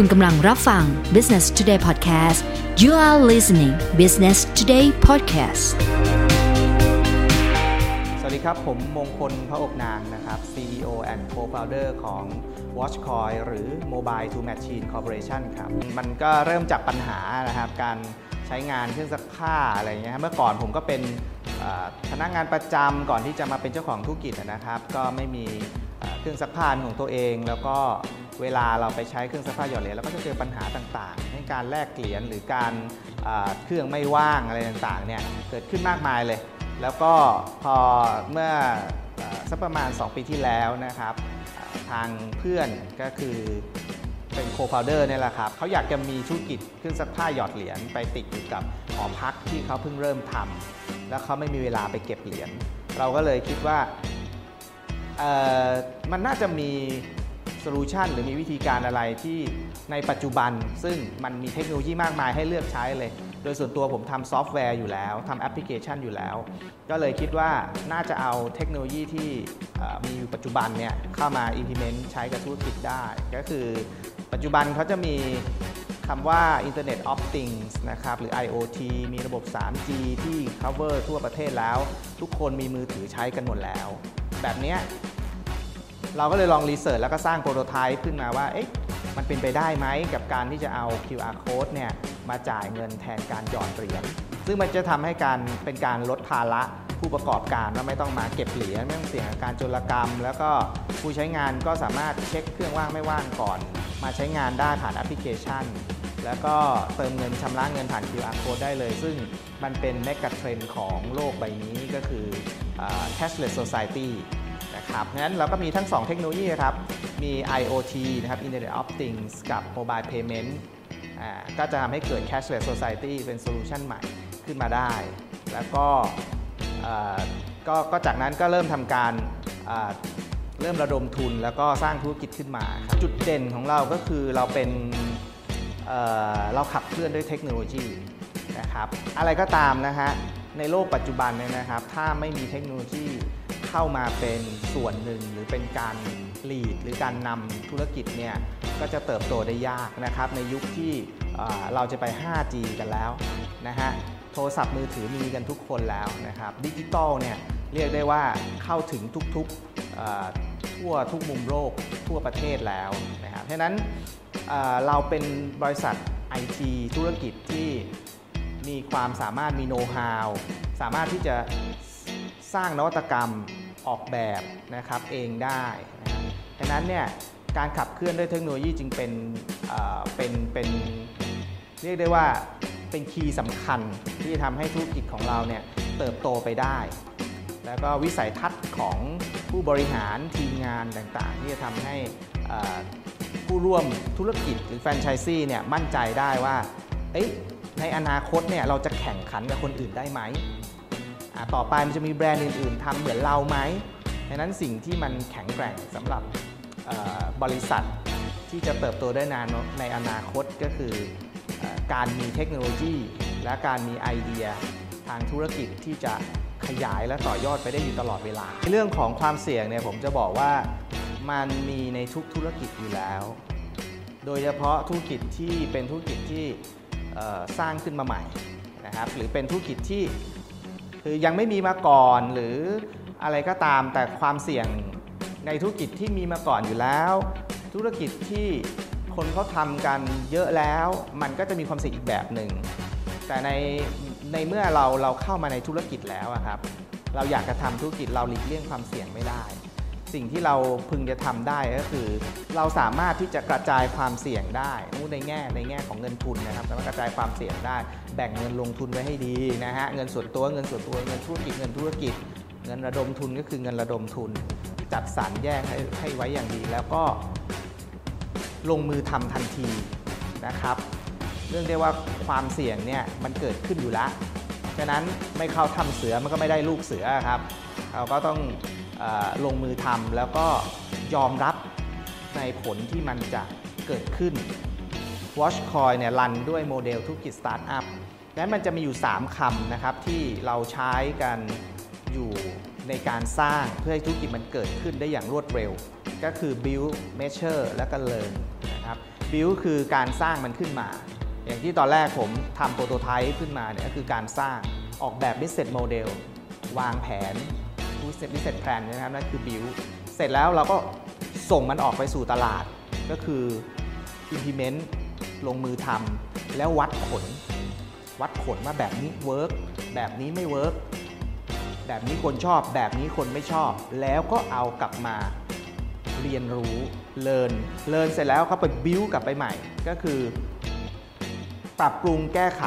คุณกำลังรับฟัง Business Today Podcast you are listening Business Today Podcast สวัสดีครับ ผมมงคลพระอกนางนะครับ CEO and Co-founder ของ Watchcoin หรือ Mobile to Machine Corporation ครับ มันก็เริ่มจากปัญหานะครับการ ใช้งานเครื่องซักผ้าอะไรอย่างเงี้ยครับเมื่อก่อนผมก็เป็นพนักงานประจำก่อนที่จะมาเป็นเจ้าของธุรกิจนะครับ ก็ไม่มีเครื่องซักผ้าของตัวเอง แล้วก็เวลาเราไปใช้เครื่องซักผ้าหยอดเหรียญเราก็จะเจอปัญหาต่างๆให้การแลกเหรียญหรือการเครื่องไม่ว่างอะไรต่างๆเนี่ยเกิดขึ้นมากมายเลย แล้วก็พอเมื่อสักประมาณ 2 ปีที่แล้วนะครับ ทางเพื่อนก็คือ เป็นโคฟาวเดอร์เนี่ยแหละครับเขาอยากจะมีธุรกิจเครื่องซักผ้าหยอดเหรียญไปติดอยู่กับหอพักที่เขาเพิ่งเริ่มทำแล้วเขาไม่มีเวลาไปเก็บเหรียญเราก็เลยคิดว่ามันน่าจะมี solution หรือมีวิธีการอะไรที่ในปัจจุบัน ซึ่งมันมีเทคโนโลยีมากมายให้เลือกใช้เลย โดยส่วนตัวผมทำซอฟต์แวร์อยู่แล้วทำแอปพลิเคชันอยู่แล้ว ก็เลยคิดว่าน่าจะเอาเทคโนโลยีที่มีอยู่ปัจจุบันเนี่ยเข้ามา implement ใช้กับธุรกิจได้ ก็คือ ปัจจุบันเขาจะมีคำว่า Internet of Things นะครับ หรือ IoT มีระบบ 3G ที่ cover ทั่วประเทศแล้ว ทุกคนมีมือถือใช้กันหมดแล้ว แบบนี้เราก็เลยลอง research แล้วก็สร้าง prototype ขึ้นมาว่า เอ๊ะ มันเป็นไปได้ไหมกับการที่จะเอา QR code เนี่ย มาจ่ายเงินแทนการหยอดเหรียญ ซึ่งมันจะทำให้การเป็นการลดภาระผู้ประกอบการว่าไม่ต้องมาเก็บเหรียญไม่ต้องเสี่ยงกับการโจรกรรม แล้วก็ผู้ใช้งานก็สามารถเช็คเครื่องว่างไม่ว่างก่อน มาใช้งานได้ผ่านแอปพลิเคชัน แล้วก็เติมเงินชำระเงินผ่าน QR code ได้เลย ซึ่งมันเป็น megatrend ของโลกใบนี้ก็คือ cashless society นะครับงั้นเราก็มีทั้ง 2 เทคโนโลยีครับ มี IoT นะครับ Internet of Things กับ Mobile Payment ก็จะทำให้เกิด cashless society เป็น solution ใหม่ขึ้นมาได้ แล้วก็ก็ก็จากนั้นก็เริ่มทำการ เริ่มระดมทุนแล้วก็สร้างธุรกิจขึ้นมาครับจุดเด่นของเราก็คือเราเป็นเเราขับเคลื่อนด้วยเทคโนโลยีนะครับอะไรก็ตามนะฮะในโลกปัจจุบันเนี่ยนะครับ ถ้าไม่มีเทคโนโลยีเข้ามาเป็นส่วนหนึ่งหรือเป็นการลีดหรือการนำธุรกิจเนี่ยก็จะเติบโตได้ยากนะครับในยุคที่เอ่อเราจะไป 5G กันแล้วนะฮะโทรศัพท์มือถือมีกันทุกคนแล้วนะครับดิจิตอลเนี่ยเรียกได้ว่าเข้าถึงทุกๆ ทั่วทุกมุมโลกทั่วประเทศแล้วนะครับเพราะฉะนั้นเราเป็นบริษัทไอทีธุรกิจที่มีความสามารถมีโน้ตฮาวสามารถที่จะสร้างนวัตกรรมออกแบบนะครับเองได้นะครับดังนั้นเนี่ยการขับเคลื่อนด้วยเทคโนโลยีจึงเป็นเอ่อเป็นเป็นเรียกได้ว่าเป็นคีย์สำคัญที่จะทำให้ธุรกิจของเราเนี่ยเติบโตไปได้ แล้วก็วิสัยทัศน์ของ ผู้บริหารทีมงานต่างๆ ที่จะทำให้ผู้ร่วมธุรกิจหรือแฟรนไชส์ซีเนี่ยมั่นใจได้ว่าในอนาคตเนี่ยเราจะแข่งขันกับคนอื่นได้ไหม ต่อไปมันจะมีแบรนด์อื่น ๆทำเหมือนเราไหมดังนั้นสิ่งที่มันแข็งแกร่งสำหรับบริษัทที่จะเติบโตได้นานในอนาคตก็คือการมีเทคโนโลยี และการมีไอเดียทางธุรกิจที่จะ ขยายและต่อยอดไปได้อยู่ตลอดเวลาในเรื่องของความเสี่ยงเนี่ยผมจะบอกว่ามันมีในทุกธุรกิจอยู่แล้ว โดยเฉพาะธุรกิจที่เป็นธุรกิจที่สร้างขึ้นมาใหม่นะครับหรือเป็นธุรกิจที่คือยังไม่มีมาก่อนหรืออะไรก็ตามแต่ความเสี่ยงในธุรกิจที่มีมาก่อนอยู่แล้ว ธุรกิจที่คนเขาทำกันเยอะแล้ว มันก็จะมีความเสี่ยงอีกแบบหนึ่งแต่ใน ในเมื่อเราเราเข้ามาในธุรกิจแล้วครับ เราอยากจะทำธุรกิจเราหลีกเลี่ยงความเสี่ยงไม่ได้ สิ่งที่เราพึงจะทำได้ก็คือ เราสามารถที่จะกระจายความเสี่ยงได้ในแง่ในแง่ของเงินทุนนะครับสามารถกระจายความเสี่ยงได้ แบ่งเงินลงทุนไว้ให้ดีนะฮะเงินส่วนตัวเงินส่วนตัวเงินธุรกิจเงินธุรกิจ เงินระดมทุนก็คือเงินระดมทุน จัดสรรแยกให้ให้ไว้อย่างดีแล้วก็ลงมือทำทันทีนะครับ เรื่องได้ว่าความเสี่ยงเนี่ยมันเกิดขึ้นอยู่แล้วฉะนั้นไม่เข้าทำเสือมันก็ไม่ได้ลูกเสือครับ เราก็ต้องอลงมือทำแล้วก็ยอมรับในผลที่มันจะเกิดขึ้น Watchcoin เนี่ยรันด้วยโมเดลธุรกิจสตาร์ทอัพและมันจะมีอยู่ 3คำนะครับที่เราใช้กันอยู่ในการสร้างเพื่อให้ธุรกิจมันเกิดขึ้นได้อย่างรวดเร็ว ก็คือ build measure และก็ learn นะครับบิวคือการสร้างมันขึ้นมา อย่างที่ตอนแรกผมทำโปรโตไทป์ขึ้นมาเนี่ยก็คือการสร้างออกแบบ business model วางแผน business plan นะครับนั่นคือบิวเสร็จแล้วเราก็ส่งมันออกไปสู่ตลาด ก็คือ implement ลงมือทำแล้ววัดผล วัดผลว่าแบบนี้ work แบบนี้ไม่ work แบบนี้คนชอบ แบบนี้คนไม่ชอบ แล้วก็เอากลับมาเรียนรู้ learn learn เสร็จแล้วเขาไปบิวกลับไปใหม่ ก็คือ ปรับปรุงแก้ไข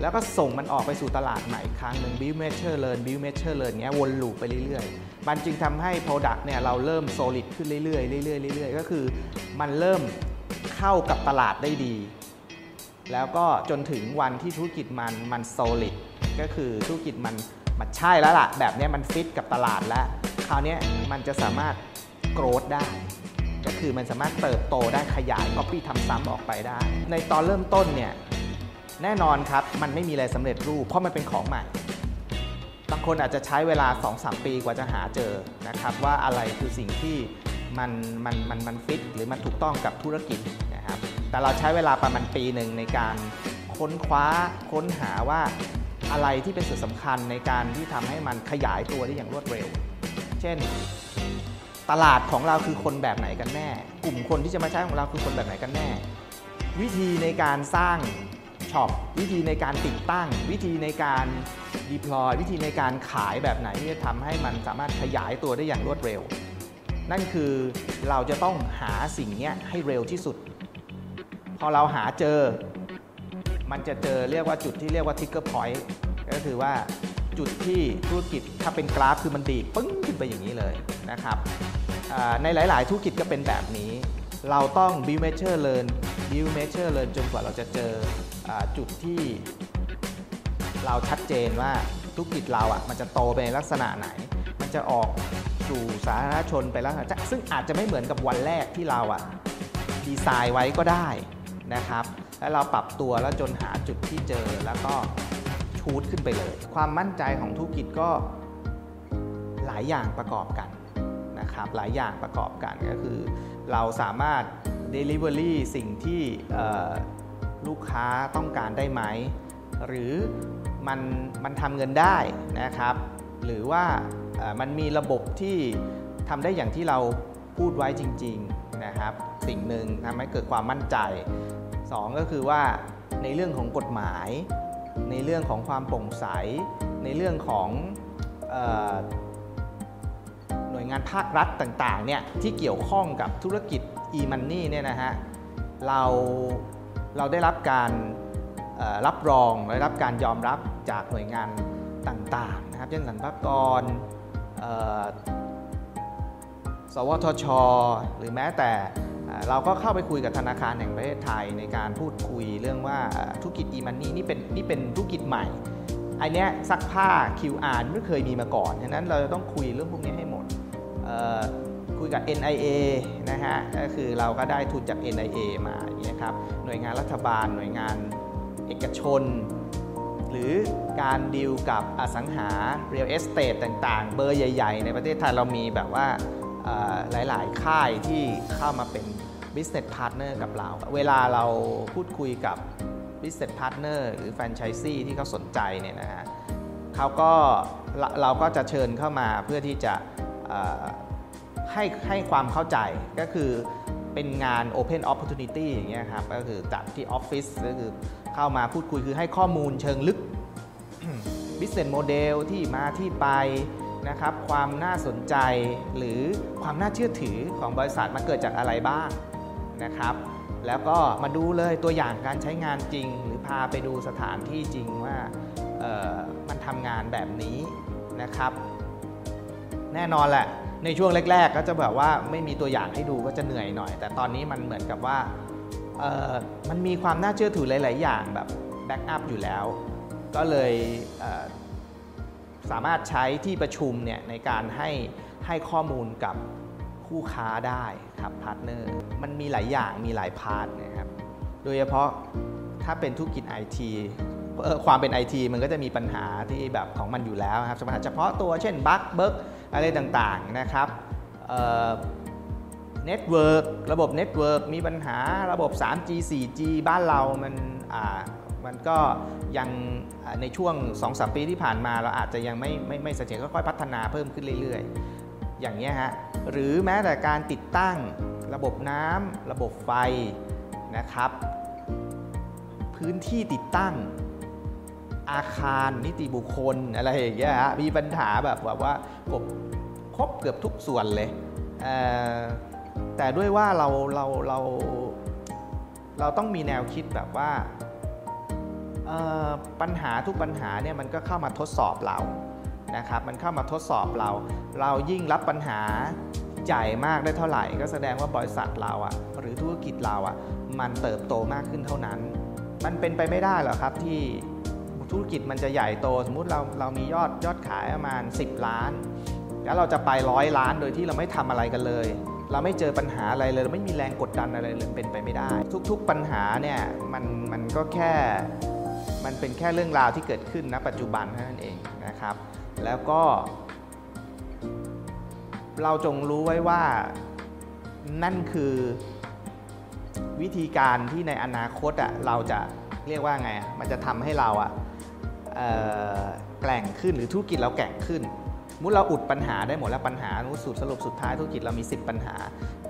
แล้วก็ส่งมันออกไปสู่ตลาดใหม่ครั้งหนึ่ง build measure learn build measure learn เงี้ยวน loop ไปเรื่อยๆ มันจึงทำให้ product เนี่ยเราเริ่ม solid ขึ้นเรื่อยๆเรื่อยๆเรื่อยๆ ก็คือมันเริ่มเข้ากับตลาดได้ดี แล้วก็จนถึงวันที่ธุรกิจมันมัน solid ก็คือธุรกิจมันมันใช่แล้วล่ะ แบบนี้มันฟิตกับตลาดแล้ว คราวนี้มันจะสามารถ grow ได้ ก็คือมันสามารถเติบโตได้ขยาย copy ทำซ้ำออกไปได้ ในตอนเริ่มต้นเนี่ย แน่นอนครับ มันไม่มีอะไรสำเร็จรูป เพราะมันเป็นของใหม่ บางคนอาจจะใช้เวลา 2-3 ปีกว่าจะหาเจอนะครับ ว่าอะไรคือสิ่งที่มันมันมันมันฟิตหรือมันถูกต้องกับธุรกิจนะครับ แต่เราใช้เวลาประมาณปีหนึ่งในการค้นคว้าค้นหาว่าอะไรที่เป็นส่วนสำคัญในการที่ทำให้มันขยายตัวได้อย่างรวดเร็ว เช่น ตลาดของเราคือคนแบบไหนกันแน่ กลุ่มคนที่จะมาใช้ของเราคือคนแบบไหนกันแน่ วิธีในการสร้าง ช็อปวิธีในการติดตั้ง วิธีในการ deploy วิธีในการขายแบบไหนที่จะทำให้มันสามารถขยายตัวได้อย่างรวดเร็ว นั่นคือเราจะต้องหาสิ่งนี้ให้เร็วที่สุด พอเราหาเจอ มันจะเจอเรียกว่าจุดที่เรียกว่า trigger point ก็คือว่าจุดที่ธุรกิจถ้าเป็นกราฟคือมันดีปึ้งขึ้นไปอย่างนี้เลยนะครับในหลาย ๆ ธุรกิจก็เป็นแบบนี้ เราต้อง build measure learn build measure learn จนกว่าเราจะเจออจุดที่เราชัดเจนว่าธุรกิจเราอะมันจะโตไปในลักษณะไหน มันจะออกสู่สาธารณชนไปลักษณะซึ่งอาจจะไม่เหมือนกับวันแรกที่เราอะดีไซน์ไว้ก็ได้นะครับ แล้วเราปรับตัวแล้วจนหาจุดที่เจอแล้วก็ชูดขึ้นไปเลย ความมั่นใจของธุรกิจก็หลายอย่างประกอบกันนะครับ หลายอย่างประกอบกันก็คือ เราสามารถ Delivery สิ่งที่ลูกค้าต้องการได้ไหม หรือมันมันทำเงินได้นะครับ หรือว่ามันมีระบบที่ทำได้อย่างที่เราพูดไว้จริง ๆนะครับ สิ่งหนึ่งทำให้เกิดความมั่นใจ 2 ก็คือว่าในเรื่องของกฎหมาย ในเรื่องของความโปร่งใส ในเรื่องของหน่วยงานภาครัฐต่างๆเนี่ยที่เกี่ยวข้องกับธุรกิจ e-money เนี่ยนะฮะเราเราได้รับการรับรองได้รับการยอมรับจากหน่วยงานต่างๆนะครับเช่นสรรพากรสวทช หรือแม้แต่เราก็เข้าไปคุยกับธนาคารแห่งประเทศไทยในการพูดคุยเรื่องว่าธุรกิจ e-money นี่เป็นนี่เป็นธุรกิจใหม่อันนี้ซักผ้า QR ไม่เคยมีมาก่อน ฉะนั้นเราจะต้องคุยเรื่องพวกนี้ให้หมด คุยกับ NIA นะฮะก็คือเราก็ได้ทุนจาก NIA มาอย่นี้ครับหน่วยงานรัฐบาล หน่วยงานเอกชน หรือการดีลกับอสังหา real estate ต่างๆ เบอร์ใหญ่ ๆ ในประเทศไทยเรามีแบบว่าหลาย ๆ ค่ายที่เข้ามาเป็น business partner กับเรา เวลาเราพูดคุยกับ business partner หรือแฟรนไชส์ซีที่เขาสนใจเนี่ยนะฮะเขาก็เราก็จะเชิญเข้ามาเพื่อที่จะ ให้ให้ความเข้าใจก็คือเป็นงาน Open Opportunity อย่างเงี้ยครับก็คือจัดที่ออฟฟิศก็คือเข้ามาพูดคุยคือให้ข้อมูลเชิงลึก business model ที่มาที่ไปนะครับความน่าสนใจหรือความน่าเชื่อถือของบริษัทมันเกิดจากอะไรบ้างนะครับ แล้วก็มาดูเลยตัวอย่างการใช้งานจริง หรือพาไปดูสถานที่จริงว่ามันทำงานแบบนี้นะครับ แน่นอนแหละ ในช่วงแรก ๆ ก็จะแบบว่าไม่มีตัวอย่างให้ดูก็จะเหนื่อยหน่อย แต่ตอนนี้มันเหมือนกับว่ามันมีความน่าเชื่อถือหลาย ๆ อย่างแบบ backup อยู่แล้ว ก็เลยสามารถใช้ที่ประชุมเนี่ยในการให้ให้ข้อมูลกับคู่ค้าได้ครับ partner มันมีหลายอย่างมีหลาย part นะครับโดยเฉพาะถ้าเป็นธุรกิจไอทีความเป็นไอทีมันก็จะมีปัญหาที่แบบของมันอยู่แล้วครับเฉพาะตัวเช่น bug เบิร์ก อะไรต่างๆนะครับ network ระบบ network มีปัญหาระบบ 3G 4G บ้านเรามันมันก็ยังในช่วง 2-3 ปีที่ผ่านมาเราอาจจะยังไม่ไม่ไม่เสถียรค่อยๆพัฒนาเพิ่มขึ้นเรื่อยๆ อย่างนี้ฮะหรือแม้แต่การติดตั้งระบบน้ำระบบไฟนะครับ พื้นที่ติดตั้ง อาคารนิติบุคคลอะไรอย่างเงี้ยฮะมีปัญหาแบบแบบว่ากบครบเกือบทุกส่วนเลยแต่ด้วยว่าเราเราเราเราต้องมีแนวคิดแบบว่าปัญหาทุกปัญหาเนี่ยมันก็เข้ามาทดสอบเรานะครับมันเข้ามาทดสอบเรา เรายิ่งรับปัญหาใหญ่มากได้เท่าไหร่ ก็แสดงว่าบริษัทเราอะหรือธุรกิจเราอะมันเติบโตมากขึ้นเท่านั้น มันเป็นไปไม่ได้หรอครับที่ ธุรกิจมันจะใหญ่โต สมมุติเราเรามียอดยอดขายประมาณ 10 ล้าน แล้วเราจะไปร้อยล้านโดยที่เราไม่ทำอะไรกันเลย เราไม่เจอปัญหาอะไรเลยเราไม่มีแรงกดดันอะไรเลยเป็นไปไม่ได้ ทุก ๆ ปัญหาเนี่ยมันมันก็แค่มันเป็นแค่เรื่องราวที่เกิดขึ้นณปัจจุบันเท่านั้นเองนะครับ แล้วก็ เราจงรู้ไว้ว่านั่นคือวิธีการที่ในอนาคตอะเราจะเรียกว่าไง มันจะทำให้เราอะ แกล่งขึ้นหรือธุรกิจเราแกร่งขึ้นมุดเราอุดปัญหาได้หมดแล้วปัญหานุสุดสรุปสุดท้ายธุรกิจเรามี 10 ปัญหา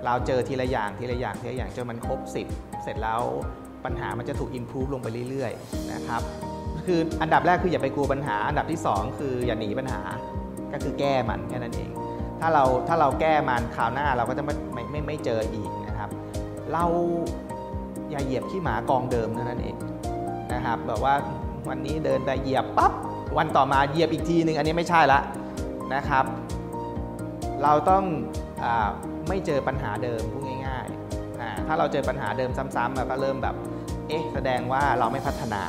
เราเจอทีละอย่างทีละอย่างทีละอย่างจนมันครบ 10 เสร็จแล้วปัญหามันจะถูกอิมพูฟลงไปเรื่อยๆนะครับคืออันดับแรกคืออย่าไปกลัวปัญหา อันดับที่ 2 คืออย่าหนีปัญหาก็คือแก้มันแค่นั้นเอง ถ้าเราถ้าเราแก้มันคราวหน้าเราก็จะไม่ไม่ไม่ไม่เจออีกนะครับ เราอย่าเหยียบขี้หมากองเดิมเท่านั้นเองนะครับแบบว่า วันนี้เดินไปเหยียบปั๊บวันต่อมาเหยียบอีกทีหนึ่งอันนี้ไม่ใช่ละนะครับ เราต้องอไม่เจอปัญหาเดิมพูดง่ายๆถ้าเราเจอปัญหาเดิมซ้ำๆเราก็เริ่มแบบเอ๊ะแสดงว่าเราไม่พัฒนา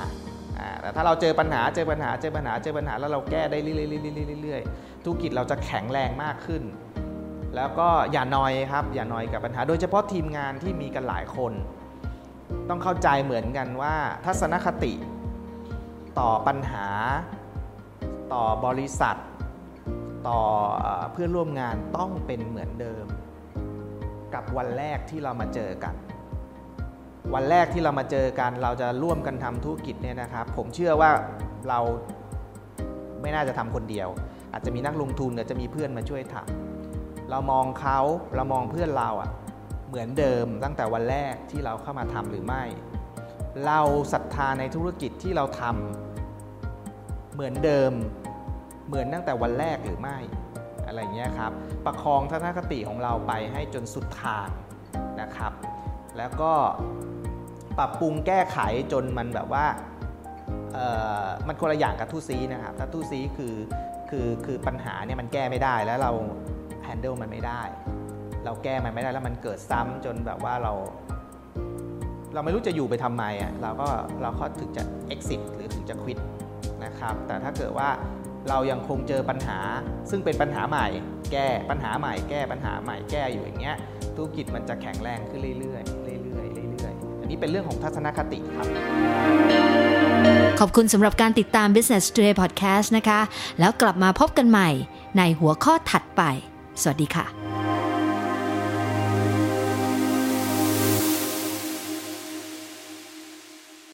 แต่ถ้าเราเจอปัญหาเจอปัญหาเจอปัญหาเจอปัญหาแล้วเราแก้ได้เรื่อยๆธุรกิจเราจะแข็งแรงมากขึ้น แล้วก็อย่านอยครับอย่านอยกับปัญหา โดยเฉพาะทีมงานที่มีกันหลายคน ต้องเข้าใจเหมือนกันว่าทัศนคติ ต่อปัญหา ต่อบริษัท ต่อเพื่อนร่วมงานต้องเป็นเหมือนเดิม กับวันแรกที่เรามาเจอกัน วันแรกที่เรามาเจอกันเราจะร่วมกันทำธุรกิจเนี่ยนะครับ ผมเชื่อว่าเราไม่น่าจะทำคนเดียว อาจจะมีนักลงทุนอาจจะมีเพื่อนมาช่วยทำเรามองเขาเรามองเพื่อนเราอะเหมือนเดิมตั้งแต่วันแรกที่เราเข้ามาทำหรือไม่ เราศรัทธาในธุรกิจที่เราทำ เหมือนเดิมเหมือนตั้งแต่วันแรกหรือไม่อะไรเงี้ยครับประคองทัศนคติของเราไปให้จนสุดทางนะครับ แล้วก็ปรับปรุงแก้ไขจนมันแบบว่ามันคนละอย่างกับทูซีนะครับถ้าทูซีคือคือคือปัญหาเนี่ยมันแก้ไม่ได้แล้วเราแฮนเดิลมันไม่ได้ เราแก้มันไม่ได้แล้วมันเกิดซ้ำจนแบบว่าเรา เราไม่รู้จะอยู่ไปทำไมอะเราก็เราก็ถึงจะ exit หรือถึงจะ quit นะครับ แต่ถ้าเกิดว่าเรายังคงเจอปัญหา ซึ่งเป็นปัญหาใหม่ แก้ปัญหาใหม่ แก้ปัญหาใหม่แก้อยู่อย่างเงี้ยธุรกิจมันจะแข็งแรงขึ้นเรื่อยๆเรื่อยๆเรื่อยๆอันนี้เป็นเรื่องของทัศนคติครับ ขอบคุณสำหรับการติดตาม Business Today Podcast นะคะ แล้วกลับมาพบกันใหม่ในหัวข้อถัดไป สวัสดีค่ะ